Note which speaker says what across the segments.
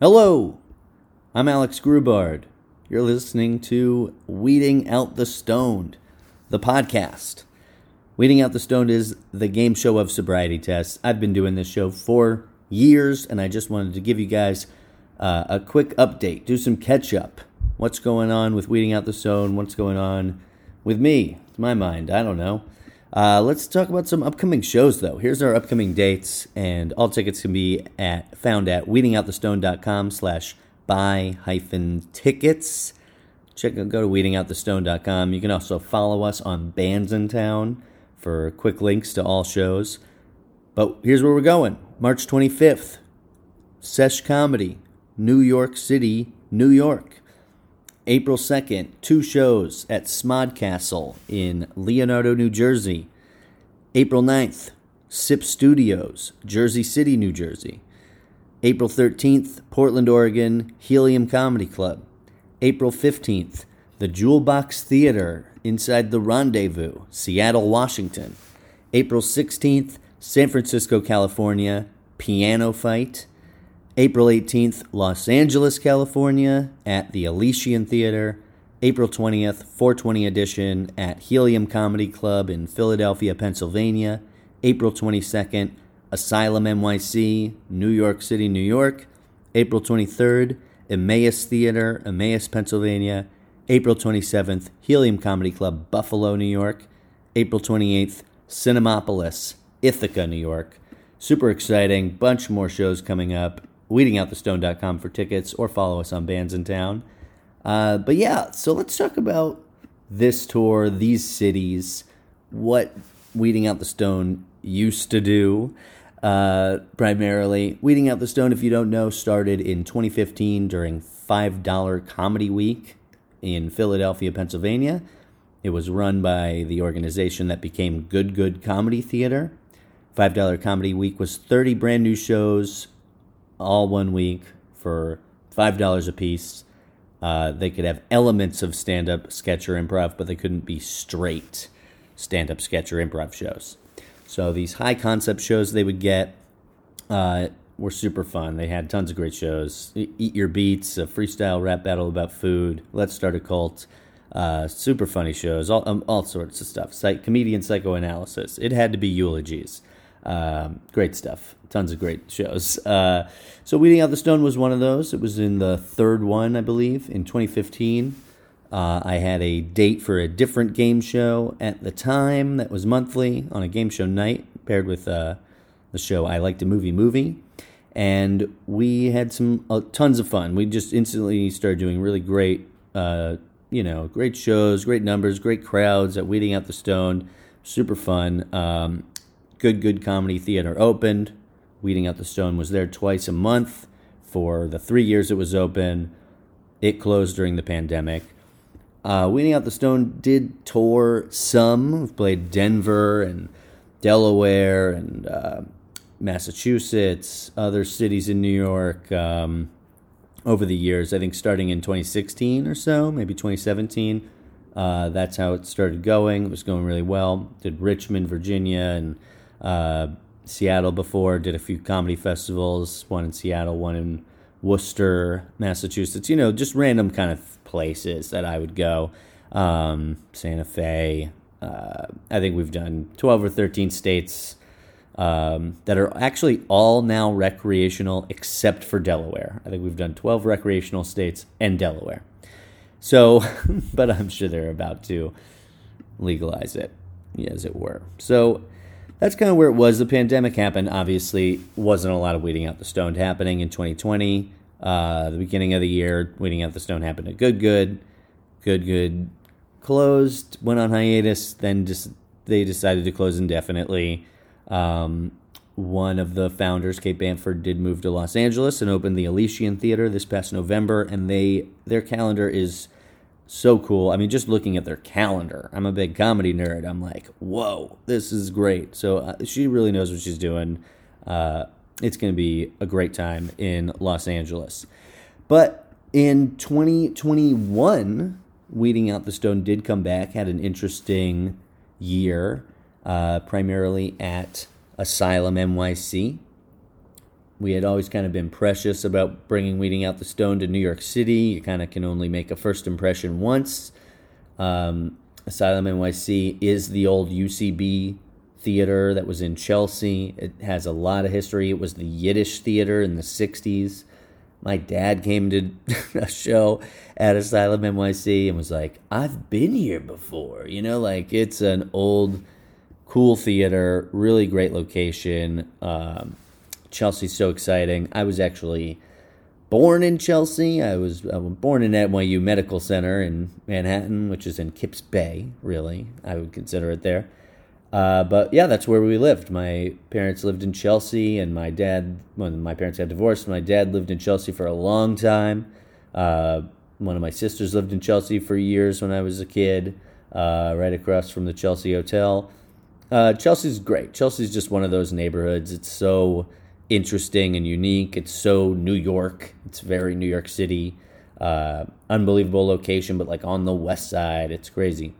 Speaker 1: Hello, I'm Alex Grubard. You're listening to Weeding Out the Stoned, the podcast. Weeding Out the Stoned is the game show of sobriety tests. I've been doing this show for years, and I just wanted to give you guys uh, a quick update, do some catch up. What's going on with Weeding Out the Stoned? What's going on with me? To my mind, I don't know. Uh, let's talk about some upcoming shows, though. Here's our upcoming dates, and all tickets can be at found at weedingoutthestone.com slash buy hyphen tickets. Check go to weedingoutthestone.com. You can also follow us on Bandsintown for quick links to all shows. But here's where we're going. March 25th, Sesh Comedy, New York City, New York. April 2nd, two shows at Smod Castle in Leonardo, New Jersey. April 9th, SIP Studios, Jersey City, New Jersey. April 13th, Portland, Oregon, Helium Comedy Club. April 15th, the Jewel Box Theater inside the Rendezvous, Seattle, Washington. April 16th, San Francisco, California, Piano Fight. April 18th, Los Angeles, California, at the Elysian Theater. April 20th, 420 edition at Helium Comedy Club in Philadelphia, Pennsylvania. April 22nd, Asylum NYC, New York City, New York. April 23rd, Emmaus Theater, Emmaus, Pennsylvania. April 27th, Helium Comedy Club, Buffalo, New York. April 28th, Cinemapolis, Ithaca, New York. Super exciting. Bunch more shows coming up weedingoutthestone.com for tickets or follow us on Bands Bandsintown. Uh, but yeah, so let's talk about this tour, these cities, what Weeding Out the Stone used to do. Uh, primarily, Weeding Out the Stone, if you don't know, started in 2015 during $5 Comedy Week in Philadelphia, Pennsylvania. It was run by the organization that became Good Good Comedy Theater. $5 Comedy Week was 30 brand new shows all one week for $5 a piece. Uh, they could have elements of stand up, sketch, or improv, but they couldn't be straight stand up, sketch, or improv shows. So these high concept shows they would get uh, were super fun. They had tons of great shows. Eat Your Beats, a freestyle rap battle about food, Let's Start a Cult. Uh, super funny shows, all, um, all sorts of stuff. Psych, comedian psychoanalysis. It had to be eulogies. Um, great stuff. Tons of great shows. Uh, so, Weeding Out the Stone was one of those. It was in the third one, I believe, in 2015. Uh, I had a date for a different game show at the time that was monthly on a game show night, paired with uh, the show I Like to Movie Movie. And we had some uh, tons of fun. We just instantly started doing really great, uh, you know, great shows, great numbers, great crowds at Weeding Out the Stone. Super fun. Um, Good Good Comedy Theater opened. Weeding Out the Stone was there twice a month for the three years it was open. It closed during the pandemic. Uh, Weeding Out the Stone did tour some. We've played Denver and Delaware and uh, Massachusetts, other cities in New York um, over the years. I think starting in 2016 or so, maybe 2017. Uh, that's how it started going. It was going really well. Did Richmond, Virginia, and uh, Seattle before, did a few comedy festivals, one in Seattle, one in Worcester, Massachusetts, you know, just random kind of places that I would go. Um, Santa Fe. Uh, I think we've done 12 or 13 states um, that are actually all now recreational except for Delaware. I think we've done 12 recreational states and Delaware. So, but I'm sure they're about to legalize it, as it were. So, that's kind of where it was. The pandemic happened. Obviously, wasn't a lot of weeding out the stone happening in 2020. Uh, the beginning of the year, weeding out the stone happened at Good Good. Good Good closed, went on hiatus. Then just they decided to close indefinitely. Um, one of the founders, Kate Banford, did move to Los Angeles and opened the Elysian Theater this past November, and they their calendar is so cool. I mean, just looking at their calendar, I'm a big comedy nerd. I'm like, whoa, this is great. So uh, she really knows what she's doing. Uh, it's going to be a great time in Los Angeles. But in 2021, Weeding Out the Stone did come back, had an interesting year, uh, primarily at Asylum NYC. We had always kind of been precious about bringing Weeding Out the Stone to New York City. You kind of can only make a first impression once. Um, Asylum NYC is the old UCB theater that was in Chelsea. It has a lot of history. It was the Yiddish theater in the 60s. My dad came to a show at Asylum NYC and was like, I've been here before. You know, like it's an old, cool theater, really great location. Um, Chelsea's so exciting. I was actually born in Chelsea. I was, I was born in NYU Medical Center in Manhattan, which is in Kips Bay, really. I would consider it there. Uh, but yeah, that's where we lived. My parents lived in Chelsea, and my dad, when my parents got divorced, my dad lived in Chelsea for a long time. Uh, one of my sisters lived in Chelsea for years when I was a kid, uh, right across from the Chelsea Hotel. Uh, Chelsea's great. Chelsea's just one of those neighborhoods. It's so interesting and unique. It's so New York. It's very New York City. Uh, unbelievable location, but like on the west side, it's crazy.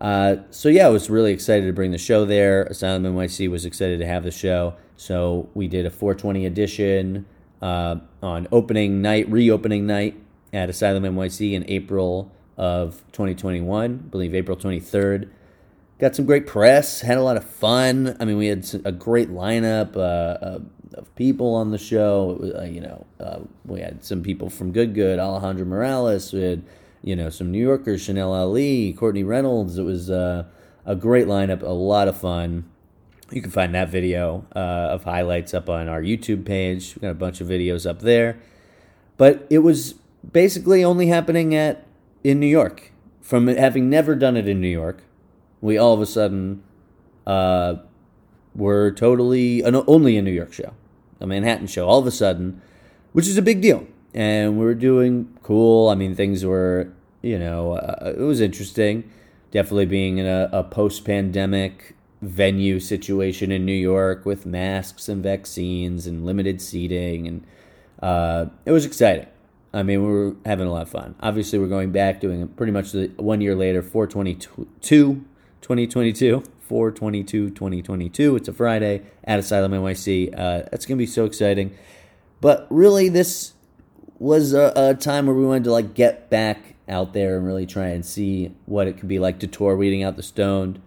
Speaker 1: Uh, so yeah, I was really excited to bring the show there. Asylum NYC was excited to have the show. So we did a 420 edition uh, on opening night, reopening night at Asylum NYC in April of 2021, I believe April 23rd. Got some great press, had a lot of fun. I mean, we had a great lineup uh, uh of people on the show. Was, uh, you know, uh, we had some people from Good Good, Alejandro Morales. We had you know, some New Yorkers, Chanel Ali, Courtney Reynolds. It was uh, a great lineup, a lot of fun. You can find that video uh, of highlights up on our YouTube page. We've got a bunch of videos up there. But it was basically only happening at in New York. From having never done it in New York, we all of a sudden uh, were totally an only a New York show, a Manhattan show. All of a sudden, which is a big deal and we were doing cool. I mean, things were, you know, uh, it was interesting. Definitely being in a, a post pandemic venue situation in New York with masks and vaccines and limited seating. And uh, it was exciting. I mean, we were having a lot of fun. Obviously, we're going back doing pretty much the one year later, 422, 2022. 422 2022. It's a Friday at Asylum NYC. Uh, that's going to be so exciting. But really, this was a, a, time where we wanted to like get back out there and really try and see what it could be like to tour Weeding Out the Stoned.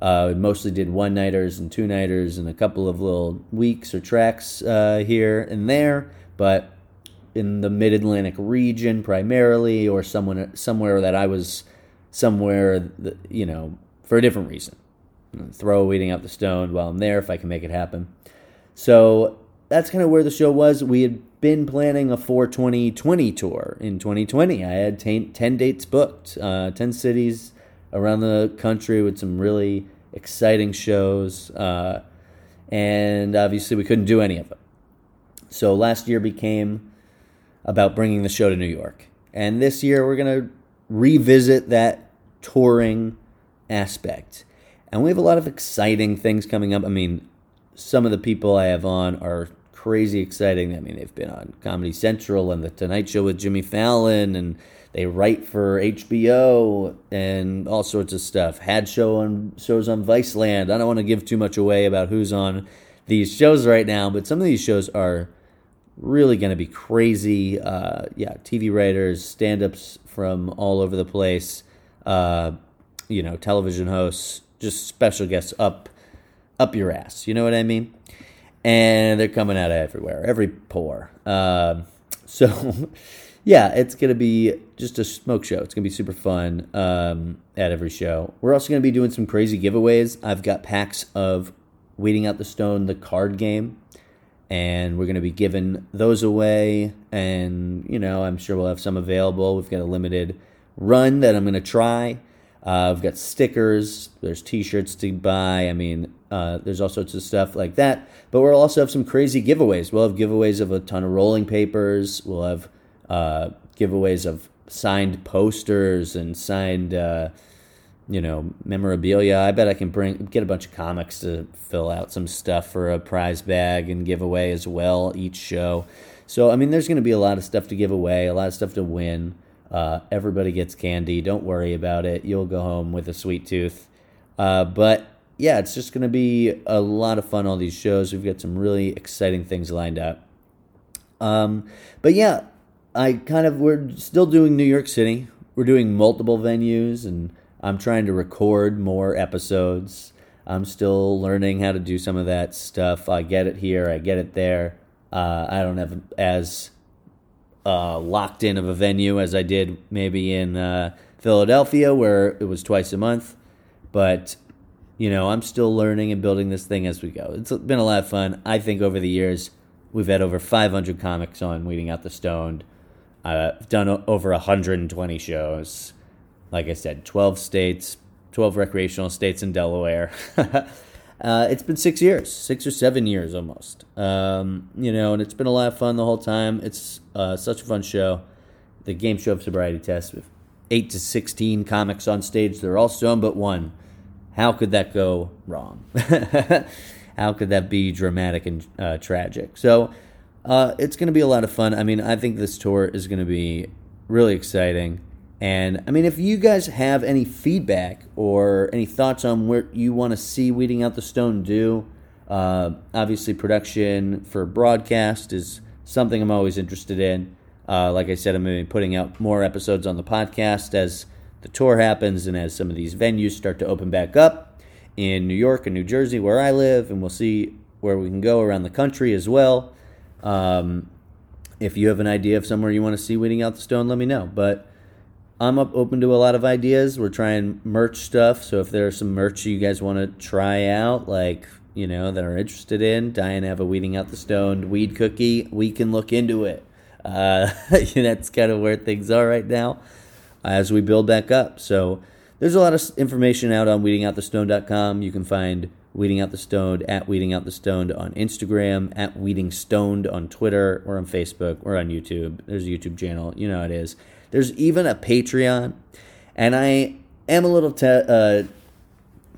Speaker 1: Uh, we mostly did one nighters and two nighters and a couple of little weeks or tracks uh, here and there, but in the Mid Atlantic region primarily, or someone somewhere that I was somewhere, that, you know, for a different reason. Throw Weeding Out the stone while I'm there if I can make it happen. So that's kind of where the show was. We had been planning a 42020 tour in 2020. I had 10, 10 dates booked, uh, 10 cities around the country with some really exciting shows. Uh, and obviously, we couldn't do any of it. So last year became about bringing the show to New York. And this year, we're going to revisit that touring aspect. And we have a lot of exciting things coming up. I mean, some of the people I have on are crazy exciting. I mean, they've been on Comedy Central and The Tonight Show with Jimmy Fallon, and they write for HBO and all sorts of stuff. Had show on shows on Viceland. I don't want to give too much away about who's on these shows right now, but some of these shows are really going to be crazy. Uh, yeah, TV writers, stand-ups from all over the place. Uh, you know, television hosts, just special guests up up your ass. You know what I mean? and they're coming out of everywhere, every pore. Uh, so, yeah, it's gonna be just a smoke show. It's gonna be super fun um, at every show. We're also gonna be doing some crazy giveaways. I've got packs of Weeding Out the Stone, the card game, and we're gonna be giving those away. And you know, I'm sure we'll have some available. We've got a limited run that I'm gonna try. Uh, I've got stickers. There's T-shirts to buy. I mean, uh, there's all sorts of stuff like that. But we'll also have some crazy giveaways. We'll have giveaways of a ton of rolling papers. We'll have uh, giveaways of signed posters and signed, uh, you know, memorabilia. I bet I can bring get a bunch of comics to fill out some stuff for a prize bag and give away as well each show. So I mean, there's going to be a lot of stuff to give away, a lot of stuff to win. Uh, everybody gets candy. Don't worry about it. You'll go home with a sweet tooth. Uh, but yeah, it's just going to be a lot of fun, all these shows. We've got some really exciting things lined up. Um, but yeah, I kind of we're still doing New York City. We're doing multiple venues, and I'm trying to record more episodes. I'm still learning how to do some of that stuff. I get it here, I get it there. Uh, I don't have as uh, locked in of a venue as I did maybe in uh, Philadelphia, where it was twice a month. But you know, I'm still learning and building this thing as we go. It's been a lot of fun. I think over the years, we've had over 500 comics on Weeding Out the Stoned. I've done over 120 shows. Like I said, 12 states, 12 recreational states in Delaware. uh, it's been six years, six or seven years almost. Um, you know, and it's been a lot of fun the whole time. It's uh, such a fun show. The game show of sobriety test with eight to 16 comics on stage. They're all stoned but one. How could that go wrong? How could that be dramatic and uh, tragic? So uh, it's going to be a lot of fun. I mean, I think this tour is going to be really exciting. And I mean, if you guys have any feedback or any thoughts on what you want to see Weeding Out the Stone do, uh, obviously, production for broadcast is something I'm always interested in. Uh, like I said, I'm going to be putting out more episodes on the podcast as the tour happens and as some of these venues start to open back up in New York and New Jersey, where I live, and we'll see where we can go around the country as well. Um, if you have an idea of somewhere you want to see Weeding Out the Stone, let me know. But I'm up open to a lot of ideas. We're trying merch stuff, so if there's some merch you guys want to try out, like you know that are interested in, to have a Weeding Out the stoned weed cookie, we can look into it. Uh, that's kind of where things are right now as we build back up. So there's a lot of information out on weedingoutthestoned.com. You can find Weeding Out the Stoned at Weeding Out the Stoned on Instagram, at Weeding Stoned on Twitter, or on Facebook, or on YouTube. There's a YouTube channel. You know it is. There's even a Patreon. And I am a little te- uh,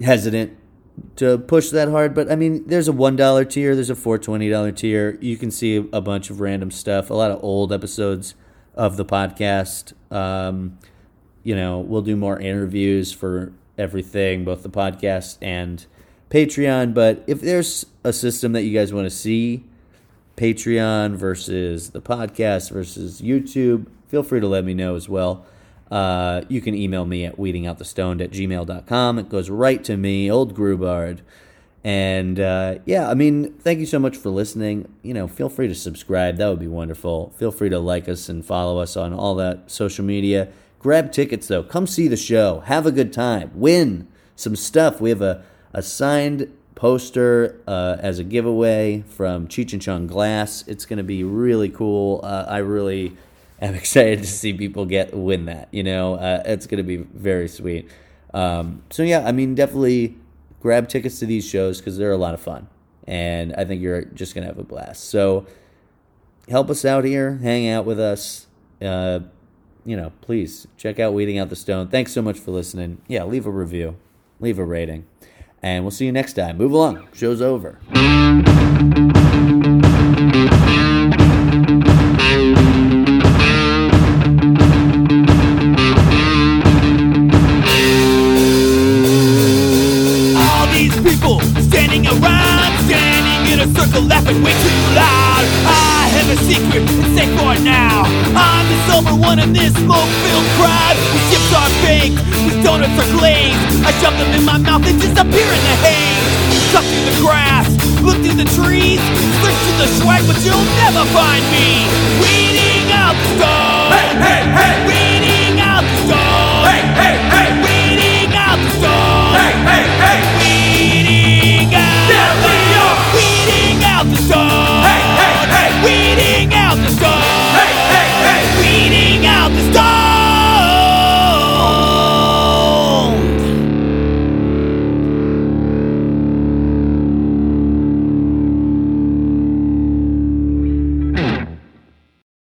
Speaker 1: hesitant to push that hard, but I mean, there's a $1 tier, there's a $420 tier. You can see a bunch of random stuff, a lot of old episodes of the podcast. Um, you know, we'll do more interviews for everything, both the podcast and Patreon. But if there's a system that you guys want to see, Patreon versus the podcast versus YouTube, feel free to let me know as well. Uh, you can email me at weedingoutthestoned at gmail.com. It goes right to me, old Grubard. And uh, yeah, I mean, thank you so much for listening. You know, feel free to subscribe. That would be wonderful. Feel free to like us and follow us on all that social media. Grab tickets though. Come see the show. Have a good time. Win some stuff. We have a, a signed poster uh, as a giveaway from Cheech and Chong Glass. It's going to be really cool. Uh, I really am excited to see people get win that. You know, uh, it's going to be very sweet. Um, so yeah, I mean, definitely grab tickets to these shows because they're a lot of fun, and I think you're just going to have a blast. So help us out here. Hang out with us. Uh, you know, please check out Weeding Out the Stone. Thanks so much for listening. Yeah, leave a review, leave a rating, and we'll see you next time. Move along. Show's over.
Speaker 2: laughing way too loud. I have a secret, it's safe for now. I'm the sober one in this smoke-filled crowd. We chips are baked, these donuts are glazed. I shove them in my mouth, they disappear in the haze. Cut through the grass, look through the trees, search through the swag, but you'll never find me. Weeding out the stars. Hey, hey, hey. Weeding out the stars.